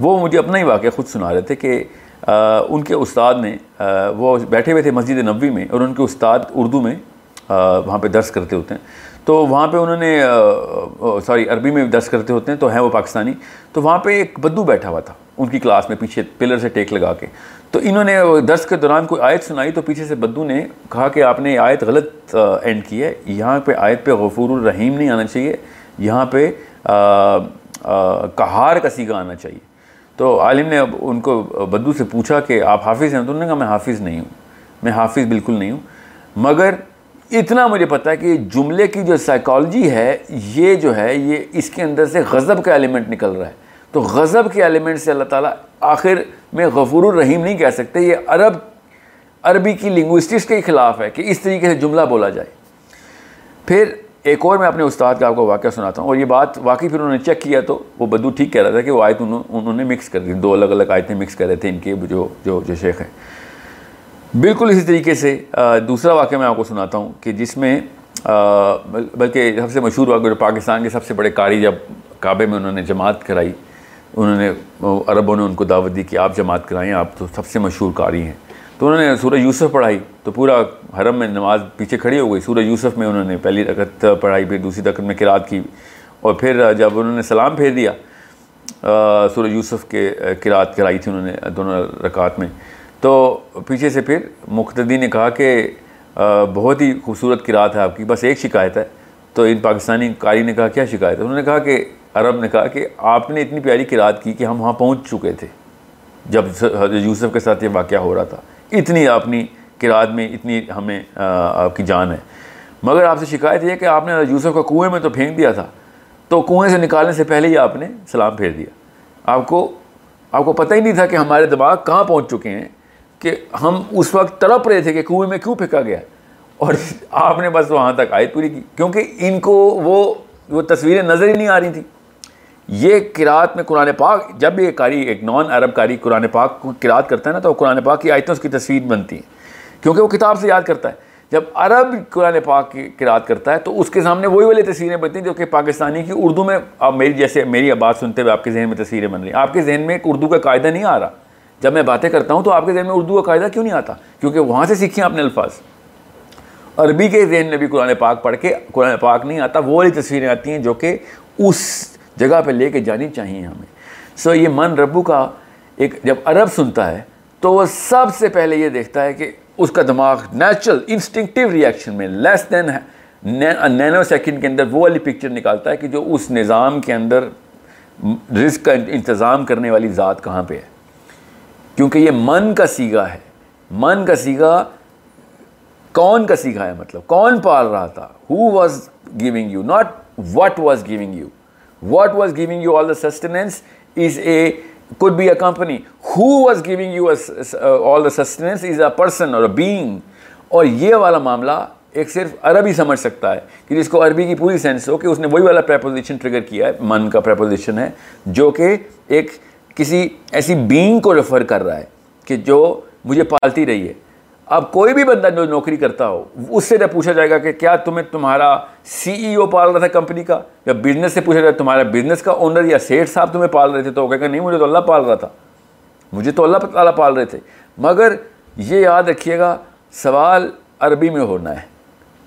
وہ مجھے اپنا ہی واقعہ خود سنا رہے تھے کہ ان کے استاد نے وہ بیٹھے ہوئے تھے مسجد نبوی میں اور ان کے استاد اردو میں وہاں پہ درس کرتے ہوتے ہیں۔ تو وہاں پہ انہوں نے سوری، عربی میں درس کرتے ہوتے ہیں، تو ہیں وہ پاکستانی۔ تو وہاں پہ ایک بدو بیٹھا ہوا تھا۔ ان کی کلاس میں پیچھے پلر سے ٹیک لگا کے۔ تو انہوں نے درس کے دوران کوئی آیت سنائی تو پیچھے سے بدو نے کہا کہ آپ نے آیت غلط اینڈ کی ہے۔ یہاں پہ آیت پہ غفور الرحیم نہیں آنا چاہیے۔ یہاں پہ کہار کا سیگا آنا چاہیے۔ تو عالم نے اب ان کو بدو سے پوچھا کہ آپ حافظ ہیں؟ تو انہوں نے کہا، میں حافظ نہیں ہوں۔ میں حافظ بالکل نہیں ہوں۔ مگر اتنا مجھے پتا ہے کہ جملے کی جو سائیکالوجی ہے، یہ جو ہے، یہ اس کے اندر سے غضب کا ایلیمنٹ نکل رہا ہے۔ تو غضب کے ایلیمنٹ سے اللہ تعالیٰ آخر میں غفور الرحیم نہیں کہہ سکتے، یہ عرب، عربی کی لنگوسٹکس کے خلاف ہے کہ اس طریقے سے جملہ بولا جائے۔ پھر ایک اور میں اپنے استاد کا آپ کو واقعہ سناتا ہوں، اور یہ بات واقعی پھر انہوں نے چیک کیا تو وہ بدو ٹھیک کہہ رہا تھا کہ وہ آیت انہوں نے مکس کر دی، دو الگ الگ آیتیں مکس کر رہے تھے ان کے جو جو جو شیخ ہیں۔ بالکل اسی طریقے سے دوسرا واقعہ میں آپ کو سناتا ہوں کہ جس میں بلکہ سب سے مشہور واقعہ جو پاکستان کے سب سے بڑے قاری جب کعبے میں انہوں نے جماعت کرائی انہوں نے عربوں نے ان کو دعوت دی کہ آپ جماعت کرائیں، آپ تو سب سے مشہور قاری ہیں۔ تو انہوں نے سورہ یوسف پڑھائی، تو پورا حرم میں نماز پیچھے کھڑی ہو گئی۔ سورہ یوسف میں انہوں نے پہلی رکعت پڑھائی، پھر دوسری رکعت میں قرات کی، اور پھر جب انہوں نے سلام پھیر دیا سورہ یوسف کے قرات کرائی تھی انہوں نے دونوں رکعت میں۔ تو پیچھے سے پھر مقتدی نے کہا کہ بہت ہی خوبصورت قرات ہے آپ کی، بس ایک شکایت ہے۔ تو ان پاکستانی قاری نے کہا، کیا شکایت ہے؟ انہوں نے کہا کہ عرب نے کہا کہ آپ نے اتنی پیاری قرات کی کہ ہم وہاں پہنچ چکے تھے۔ جب یوسف کے ساتھ یہ واقعہ ہو رہا تھا۔ اتنی اپنی قرآد میں اتنی ہمیں آپ کی جان ہے۔ مگر آپ سے شکایت یہ کہ آپ نے یوسف کا کنویں میں تو پھینک دیا تھا۔ تو کنویں سے نکالنے سے پہلے ہی آپ نے سلام پھیر دیا۔ آپ کو آپ کو پتہ ہی نہیں تھا کہ ہمارے دماغ کہاں پہنچ چکے ہیں کہ ہم اس وقت تڑپ رہے تھے کہ کنویں میں کیوں پھینکا گیا۔ اور آپ نے بس وہاں تک آیت پوری کی۔ کیونکہ ان کو وہ وہ تصویریں نظر ہی نہیں آ رہی تھیں۔ یہ قرآت میں قرآن پاک، جب بھی ایک ایک نان عرب کاری قرآن پاک کو قرآت کرتا ہے نا، تو قرآن پاک کی آیتوں اس کی تصویر بنتی ہیں۔ کیونکہ وہ کتاب سے یاد کرتا ہے۔ جب عرب قرآن پاک کی قرآت کرتا ہے، تو اس کے سامنے وہی والی تصویریں بنتی ہیں جو کہ پاکستانی کی اردو میں، اب میری جیسے میری بات سنتے ہوئے آپ کے ذہن میں تصویریں بن رہی ہیں۔ آپ کے ذہن میں ایک اردو کا قاعدہ نہیں آ رہا۔ جب میں باتیں کرتا ہوں تو آپ کے ذہن میں اردو کا قاعدہ کیوں نہیں آتا؟ کیونکہ وہاں سے سیکھیں اپنے الفاظ۔ عربی کے ذہن میں بھی قرآن پاک پڑھ کے قرآن پاک نہیں آتا، وہ والی تصویریں آتی ہیں جو کہ اس جگہ پہ لے کے جانی چاہیے ہمیں۔ سو یہ من ربو کا ایک جب عرب سنتا ہے تو وہ سب سے پہلے یہ دیکھتا ہے کہ اس کا دماغ نیچرل انسٹنکٹیو ریئیکشن میں لیس دین نینو سیکنڈ کے اندر وہ والی پکچر نکالتا ہے کہ جو اس نظام کے اندر رزق کا انتظام کرنے والی ذات کہاں پہ ہے۔ کیونکہ یہ من کا سیگا ہے۔ من کا سیگا کون کا سیگا ہے مطلب؟ کون پال رہا تھا؟ Who was giving you not what was giving you what was giving you all the sustenance is a could be a company. Who was giving you a, uh, all the sustenance is a person or a being. اور یہ والا معاملہ ایک صرف عربی سمجھ سکتا ہے کہ جس کو عربی کی پوری سینس ہو کہ اس نے وہی والا پریپوزیشن ٹریگر کیا ہے من کا پریپوزیشن ہے جو کہ ایک کسی ایسی بینگ کو ریفر کر رہا ہے کہ جو مجھے پالتی رہی ہے۔ اب کوئی بھی بندہ جو نوکری کرتا ہو، اس سے جب پوچھا جائے گا کہ کیا تمہیں تمہارا سی ای او پال رہا تھا کمپنی کا؟ یا بزنس سے پوچھا جائے تمہارا بزنس کا اونر یا سیٹ صاحب تمہیں پال رہے تھے تو وہ کہے گا، نہیں، مجھے تو اللہ پال رہا تھا۔ مجھے تو اللہ تعالیٰ پال رہے تھے۔ مگر یہ یاد رکھیے گا، سوال عربی میں ہونا ہے۔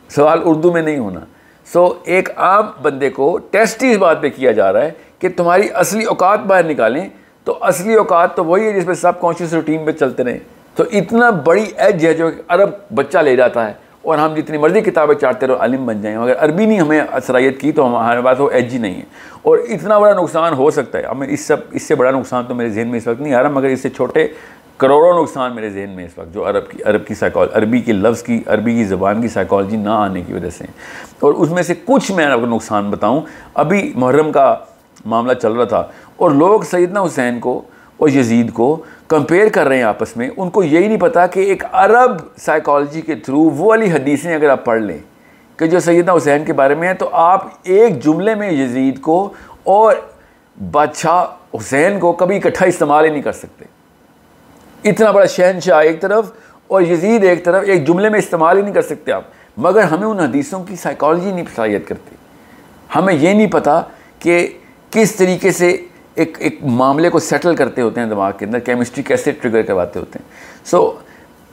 سوال اردو میں نہیں ہونا۔ سو ایک عام بندے کو ٹیسٹ ہی اس بات پہ کیا جا رہا ہے کہ تمہاری اصلی اوقات باہر نکالیں۔ تو اصلی اوقات تو وہی ہے جس پہ سب کانشیس روٹین پہ چلتے رہیں۔ تو اتنا بڑی ایج ہے جو عرب بچہ لے جاتا ہے اور ہم جتنی مرضی کتابیں چاہتے رہو، علم بن جائیں۔ اگر عربی نہیں ہمیں صلاحیت کی تو ہمارے پاس وہ ایج ہی نہیں ہے۔ اور اتنا بڑا نقصان ہو سکتا ہے۔ ہمیں اس سب اس سے بڑا نقصان تو میرے ذہن میں اس وقت نہیں آ رہا، مگر اس سے چھوٹے کروڑوں نقصان میرے ذہن میں اس وقت جو عرب کی عرب کی سائیکال عربی کے لفظ کی عربی کی زبان کی سائیکالوجی نہ آنے کی وجہ سے۔ اور اس میں سے کچھ میں آپ کو نقصان بتاؤں۔ ابھی محرم کا معاملہ چل رہا تھا اور لوگ سیدنا حسین کو اور یزید کو کمپیئر کر رہے ہیں آپس میں، ان کو یہی نہیں پتا کہ ایک عرب سائیکالوجی کے تھرو وہ والی حدیثیں اگر آپ پڑھ لیں کہ جو سیدنا حسین کے بارے میں ہے تو آپ ایک جملے میں یزید کو اور بادشاہ حسین کو کبھی اکٹھا استعمال ہی نہیں کر سکتے۔ اتنا بڑا شہنشاہ ایک طرف اور یزید ایک طرف ایک جملے میں استعمال ہی نہیں کر سکتے آپ۔ مگر ہمیں ان حدیثوں کی سائیکالوجی نہیں صلاحیت کرتی۔ ہمیں یہ نہیں پتا کہ کس طریقے سے ایک ایک معاملے کو سیٹل کرتے ہوتے ہیں دماغ کے اندر کیمسٹری کیسے ٹریگر کرواتے ہوتے ہیں. سو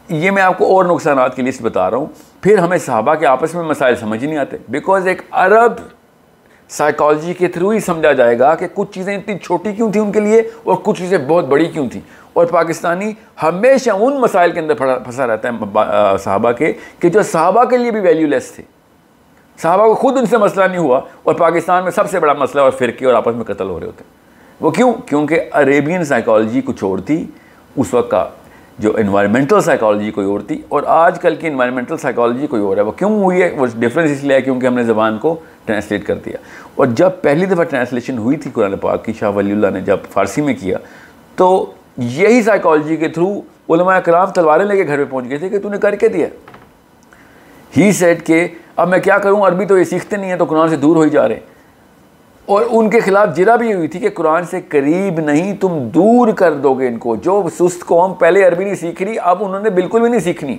یہ میں آپ کو اور نقصانات کی لسٹ بتا رہا ہوں۔ پھر ہمیں صحابہ کے آپس میں مسائل سمجھ ہی نہیں آتے۔ بیکاز ایک عرب سائیکالوجی کے تھرو ہی سمجھا جائے گا کہ کچھ چیزیں اتنی چھوٹی کیوں تھیں ان کے لیے اور کچھ چیزیں بہت بڑی کیوں تھیں۔ اور پاکستانی ہمیشہ ان مسائل کے اندر پھنسا رہتا ہے صحابہ کے، کہ جو صحابہ کے لیے بھی ویلیو لیس تھے۔ صحابہ کو خود ان سے مسئلہ نہیں ہوا اور پاکستان میں سب سے بڑا مسئلہ اور فرقے اور آپس میں قتل ہو رہے ہوتے ہیں۔ وہ کیوں؟ کیونکہ عریبین سائیکالوجی کچھ اور تھی، اس وقت کا جو انوائرمنٹل سائیکالوجی کوئی اور تھی، اور آج کل کی انوائرمنٹل سائیکالوجی کوئی اور ہے۔ وہ کیوں ہوئی ہے؟ وہ ڈفرینس اس لیے ہے کیونکہ ہم نے زبان کو ٹرانسلیٹ کر دیا۔ اور جب پہلی دفعہ ٹرانسلیشن ہوئی تھی قرآن پاک کی، شاہ ولی اللہ نے جب فارسی میں کیا، تو یہی سائیکالوجی کے تھرو علماء کرام تلواریں لے کے گھر پہ پہنچ گئے تھے کہ تو نے کر کے دیا۔ ہی سیٹ کہ اب میں کیا کروں؟ عربی تو یہ سیکھتے نہیں ہیں تو قرآن سے دور ہو ہی جا رہے ہیں۔ اور ان کے خلاف جرا بھی ہوئی تھی کہ قرآن سے قریب نہیں تم دور کر دو گے ان کو۔ جو سست قوم پہلے عربی نہیں سیکھ رہی، اب انہوں نے بالکل بھی نہیں سیکھنی۔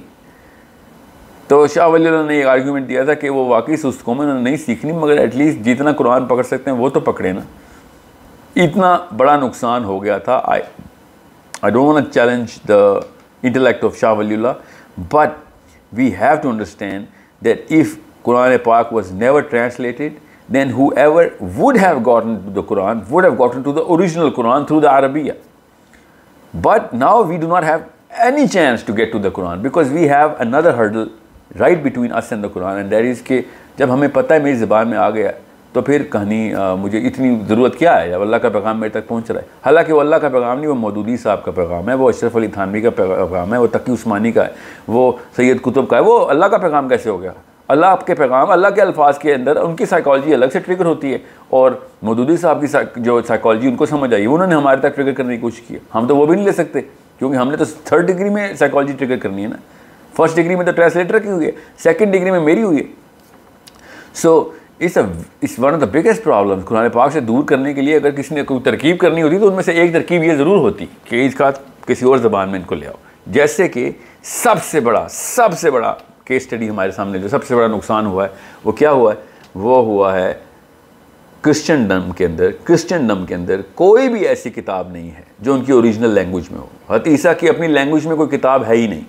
تو شاہ ولی اللہ نے ایک آرگیومنٹ دیا تھا کہ وہ واقعی سست قوم انہوں نے نہیں سیکھنی، مگر ایٹ لیسٹ جتنا قرآن پکڑ سکتے ہیں، وہ تو پکڑے نا۔ اتنا بڑا نقصان ہو گیا تھا۔ I I don't want challenge the intellect of Shah Wali Allah but we have to understand that if Quran پاک was never translated then whoever would have gotten to the Quran would have gotten to the original Quran through the Arabiya. But now we do not have any chance to get to the Quran because we have another hurdle right between us and the Quran and that is کہ جب ہمیں پتہ ہے میری زبان میں آ گیا تو پھر کہانی مجھے اتنی ضرورت کیا ہے جب اللہ کا پیغام میرے تک پہنچ رہا ہے حالانکہ وہ اللہ کا پیغام نہیں وہ مودودی صاحب کا پیغام ہے وہ اشرف علی تھانوی کا پیغام ہے وہ تقی عثمانی کا ہے وہ سید قطب کا ہے وہ اللہ کا پیغام کیسے ہو گیا اللہ آپ کے پیغام، اللہ کے الفاظ کے اندر ان کی سائیکالوجی الگ سے ٹریگر ہوتی ہے۔ اور مودودی صاحب کی جو سائیکالوجی ان کو سمجھ آئی، انہوں نے ہمارے تک ٹریگر کرنے کی کوشش کی ہم تو وہ بھی نہیں لے سکتے، کیونکہ ہم نے تو تھرڈ ڈگری میں سائیکالوجی ٹریگر کرنی ہے نا۔ فرسٹ ڈگری میں تو ٹرانسلیٹر کی ہوئی ہے سیکنڈ ڈگری میں میری ہوئی ہے۔ سو اس اس one of the biggest problem Quran پاک سے دور کرنے کے لیے اگر کسی نے کوئی ترکیب کرنی ہوتی تو ان میں سے ایک ترکیب یہ ضرور ہوتی کہ اس کا کسی اور زبان میں ان کو لے آؤ۔ جیسے کہ سب سے بڑا سب سے بڑا کیس اسٹڈی ہمارے سامنے جو سب سے بڑا نقصان ہوا ہے، وہ کیا ہوا ہے؟ وہ ہوا ہے کرسچن ڈم کے اندر کرسچن ڈم کے اندر کوئی بھی ایسی کتاب نہیں ہے جو ان کی اوریجنل لینگویج میں ہو۔ عیسیٰ کی اپنی لینگویج میں کوئی کتاب ہے ہی نہیں۔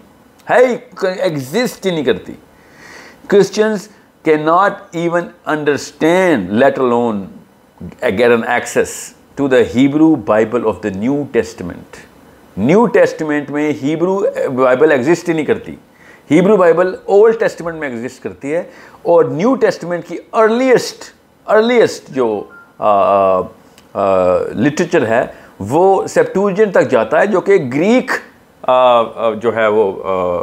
ہے ہی ایگزسٹ ہی نہیں کرتی۔ کرسچنس کی not even understand let alone get an access to the Hebrew Bible of the New Testament New Testament میں ہیبرو بائبل ایگزسٹ ہی نہیں کرتی۔ ہیبرو بائبل اولڈ ٹیسٹمنٹ میں ایگزسٹ کرتی ہے اور نیو ٹیسٹمنٹ کی ارلیسٹ ارلیسٹ جو لٹریچر ہے وہ سیپٹوجن تک جاتا ہے جو کہ گریک جو ہے وہ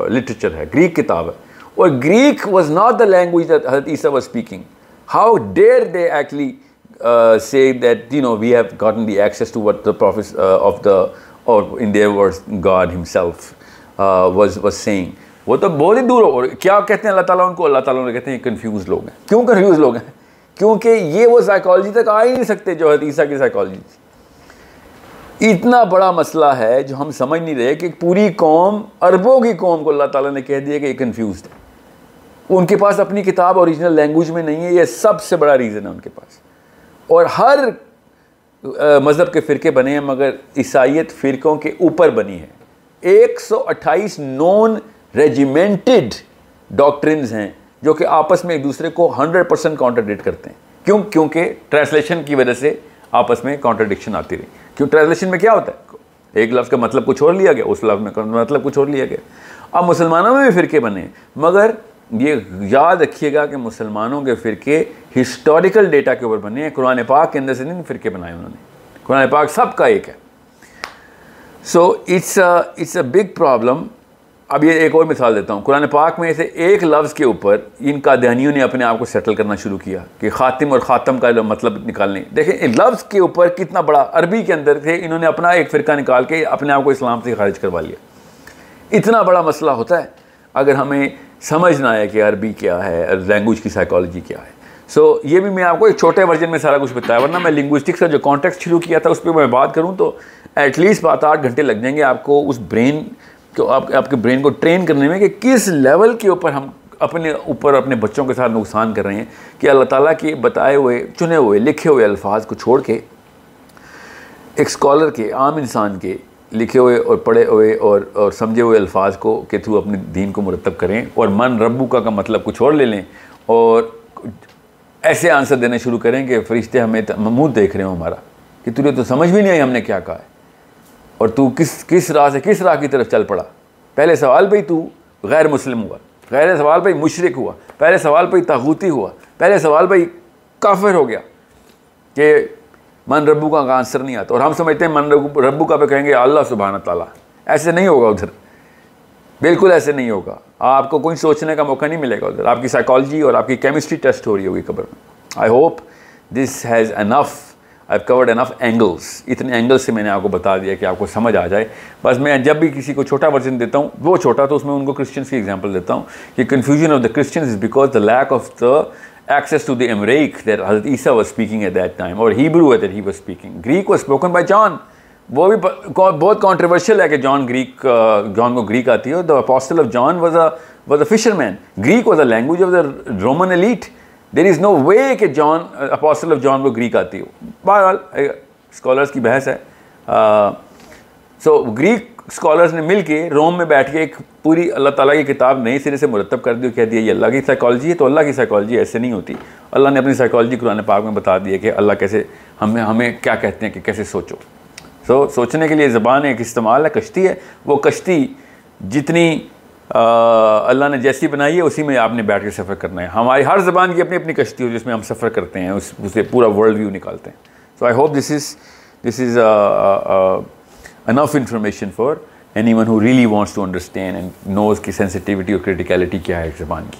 لٹریچر ہے گریک کتاب ہے۔ اور Greek was not the language حضرت Isa was speaking how dare they actually say that you know we have gotten the access to what the prophets uh, of the or in their words God himself uh, was was saying وہ تو بہت ہی دور ہو کیا کہتے ہیں اللہ تعالیٰ ان کو؟ اللہ تعالیٰ کہتے ہیں کنفیوز لوگ ہیں۔ کیوں کنفیوز لوگ ہیں؟ کیونکہ یہ وہ سائیکالوجی تک آ ہی نہیں سکتے جو حدیثہ کی سائیکالوجی تھی۔ اتنا بڑا مسئلہ ہے جو ہم سمجھ نہیں رہے کہ پوری قوم عربوں کی قوم کو اللہ تعالیٰ نے کہہ دیا کہ یہ کنفیوزڈ ہے۔ ان کے پاس اپنی کتاب اوریجنل لینگویج میں نہیں ہے، یہ سب سے بڑا ریزن ہے ان کے پاس۔ اور ہر مذہب کے فرقے بنے ہیں، مگر عیسائیت فرقوں کے اوپر بنی ہے۔ ایک سو اٹھائیس نون ریجیمنٹڈ ڈاکٹرنز ہیں جو کہ آپس میں ایک دوسرے کو ہنڈریڈ پرسینٹ کانٹرڈکٹ کرتے ہیں۔ کیوں؟ کیونکہ ٹرانسلیشن کی وجہ سے آپس میں کانٹرڈکشن آتی رہی۔ کیوں؟ ٹرانسلیشن میں کیا ہوتا ہے؟ ایک لفظ کا مطلب کچھ اور لیا گیا، اس لفظ میں مطلب کچھ اور لیا گیا۔ اب مسلمانوں میں بھی فرقے بنے مگر یہ یاد رکھیے گا کہ مسلمانوں کے فرقے ہسٹوریکل ڈیٹا کے اوپر بنے ہیں۔ قرآن پاک کے اندر سے نہیں فرقے بنائے انہوں نے۔ قرآن پاک سب کا ایک ہے۔ So it's it's a big problem اب یہ ایک اور مثال دیتا ہوں۔ قرآن پاک میں سے ایک لفظ کے اوپر ان کا دہنیوں نے اپنے آپ کو سیٹل کرنا شروع کیا کہ خاتم اور خاتم کا مطلب نکالنے۔ دیکھیں لفظ کے اوپر کتنا بڑا عربی کے اندر تھے انہوں نے اپنا ایک فرقہ نکال کے اپنے آپ کو اسلام سے خارج کروا لیا۔ اتنا بڑا مسئلہ ہوتا ہے۔ اگر ہمیں سمجھ نہ آئے کہ عربی کیا ہے لینگویج کی سائیکالوجی کیا ہے۔ سو so, یہ بھی میں آپ کو ایک چھوٹے ورژن میں سارا کچھ بتایا ورنہ میں لنگوسٹکس کا جو کانٹیکٹ شروع کیا تھا اس پہ میں بات کروں تو ایٹ لیسٹ بات آٹھ گھنٹے لگ جائیں گے آپ کو اس برین کو آپ آپ کے برین کو ٹرین کرنے میں کہ کس لیول کے اوپر ہم اپنے اوپر اپنے بچوں کے ساتھ نقصان کر رہے ہیں کہ اللہ تعالیٰ کے بتائے ہوئے، چنے ہوئے، لکھے ہوئے الفاظ کو چھوڑ کے، ایک اسکالر کے، عام انسان کے لکھے ہوئے اور پڑھے ہوئے اور اور سمجھے ہوئے الفاظ کو کے تھرو اپنے دین کو مرتب کریں اور من ربو کا کا مطلب کچھ اور لے لیں اور ایسے آنسر دینے شروع کریں کہ فرشتے ہمیں منہ دیکھ رہے ہوں ہمارا کہ تجھے تو سمجھ بھی نہیں آئی ہم نے کیا کہا ہے۔ اور تو کس کس راہ سے، کس راہ کی طرف چل پڑا؟ پہلے سوال پہ ہی تو غیر مسلم ہوا، پہلے سوال پہ ہی مشرق ہوا، پہلے سوال پہ ہی تاغوتی ہوا، پہلے سوال پہ ہی کافر ہو گیا کہ من ربو کا آنسر نہیں آتا، اور ہم سمجھتے ہیں من ربو کا پہ کہیں گے اللہ سبحانہ تعالیٰ، ایسے نہیں ہوگا ادھر، بالکل ایسے نہیں ہوگا، آپ کو کوئی سوچنے کا موقع نہیں ملے گا ادھر، آپ کی سائیکالوجی اور آپ کی کیمسٹری ٹیسٹ ہو رہی ہوگی قبر میں۔ I hope this has enough I covered enough angles اتنے اینگلس سے میں نے آپ کو بتا دیا کہ آپ کو سمجھ آ جائے۔ بس میں جب بھی کسی کو چھوٹا ورژن دیتا ہوں، وہ چھوٹا تو اس میں ان کو کرسچنس کی ایگزامپل دیتا ہوں کہ confusion of the Christians is because the lack of the access to the امیریک that حضرت Isa was speaking at that time اور ہیبرو ہے that he was speaking Greek was spoken by John وہ بھی بہت controversial ہے کہ جان Greek جان کو Greek آتی ہے the apostle of John was a was a fisherman Greek was a language of the Roman elite there is no way کہ John اپاسٹل of جان کو گریک آتی ہو۔ بہرحال اسکالرس کی بحث ہے۔ سو گریک اسکالرس نے مل کے روم میں بیٹھ کے ایک پوری اللہ تعالیٰ کی کتاب نئی سرے سے مرتب کر دی کہہ دیا یہ اللہ کی سائیکالوجی ہے تو اللہ کی سائیکالوجی ایسے نہیں ہوتی۔ اللہ نے اپنی سائیکالوجی قرآن پاک میں بتا دی ہے کہ اللہ کیسے، ہمیں ہمیں کیا کہتے ہیں کہ کیسے سوچو۔ سو سوچنے کے لیے زبان ایک استعمال ہے، کشتی ہے۔ وہ کشتی جتنی اللہ نے جیسی بنائی ہے، اسی میں آپ نے بیٹھ کے سفر کرنا ہے۔ ہماری ہر زبان کی اپنی اپنی کشتی ہو جس میں ہم سفر کرتے ہیں، اس سے پورا ورلڈ ویو نکالتے ہیں۔ So I hope this is this is enough information for anyone who really wants to understand and knows کی سینسٹیوٹی اور کرٹیکیلٹی کیا ہے ایک زبان کی۔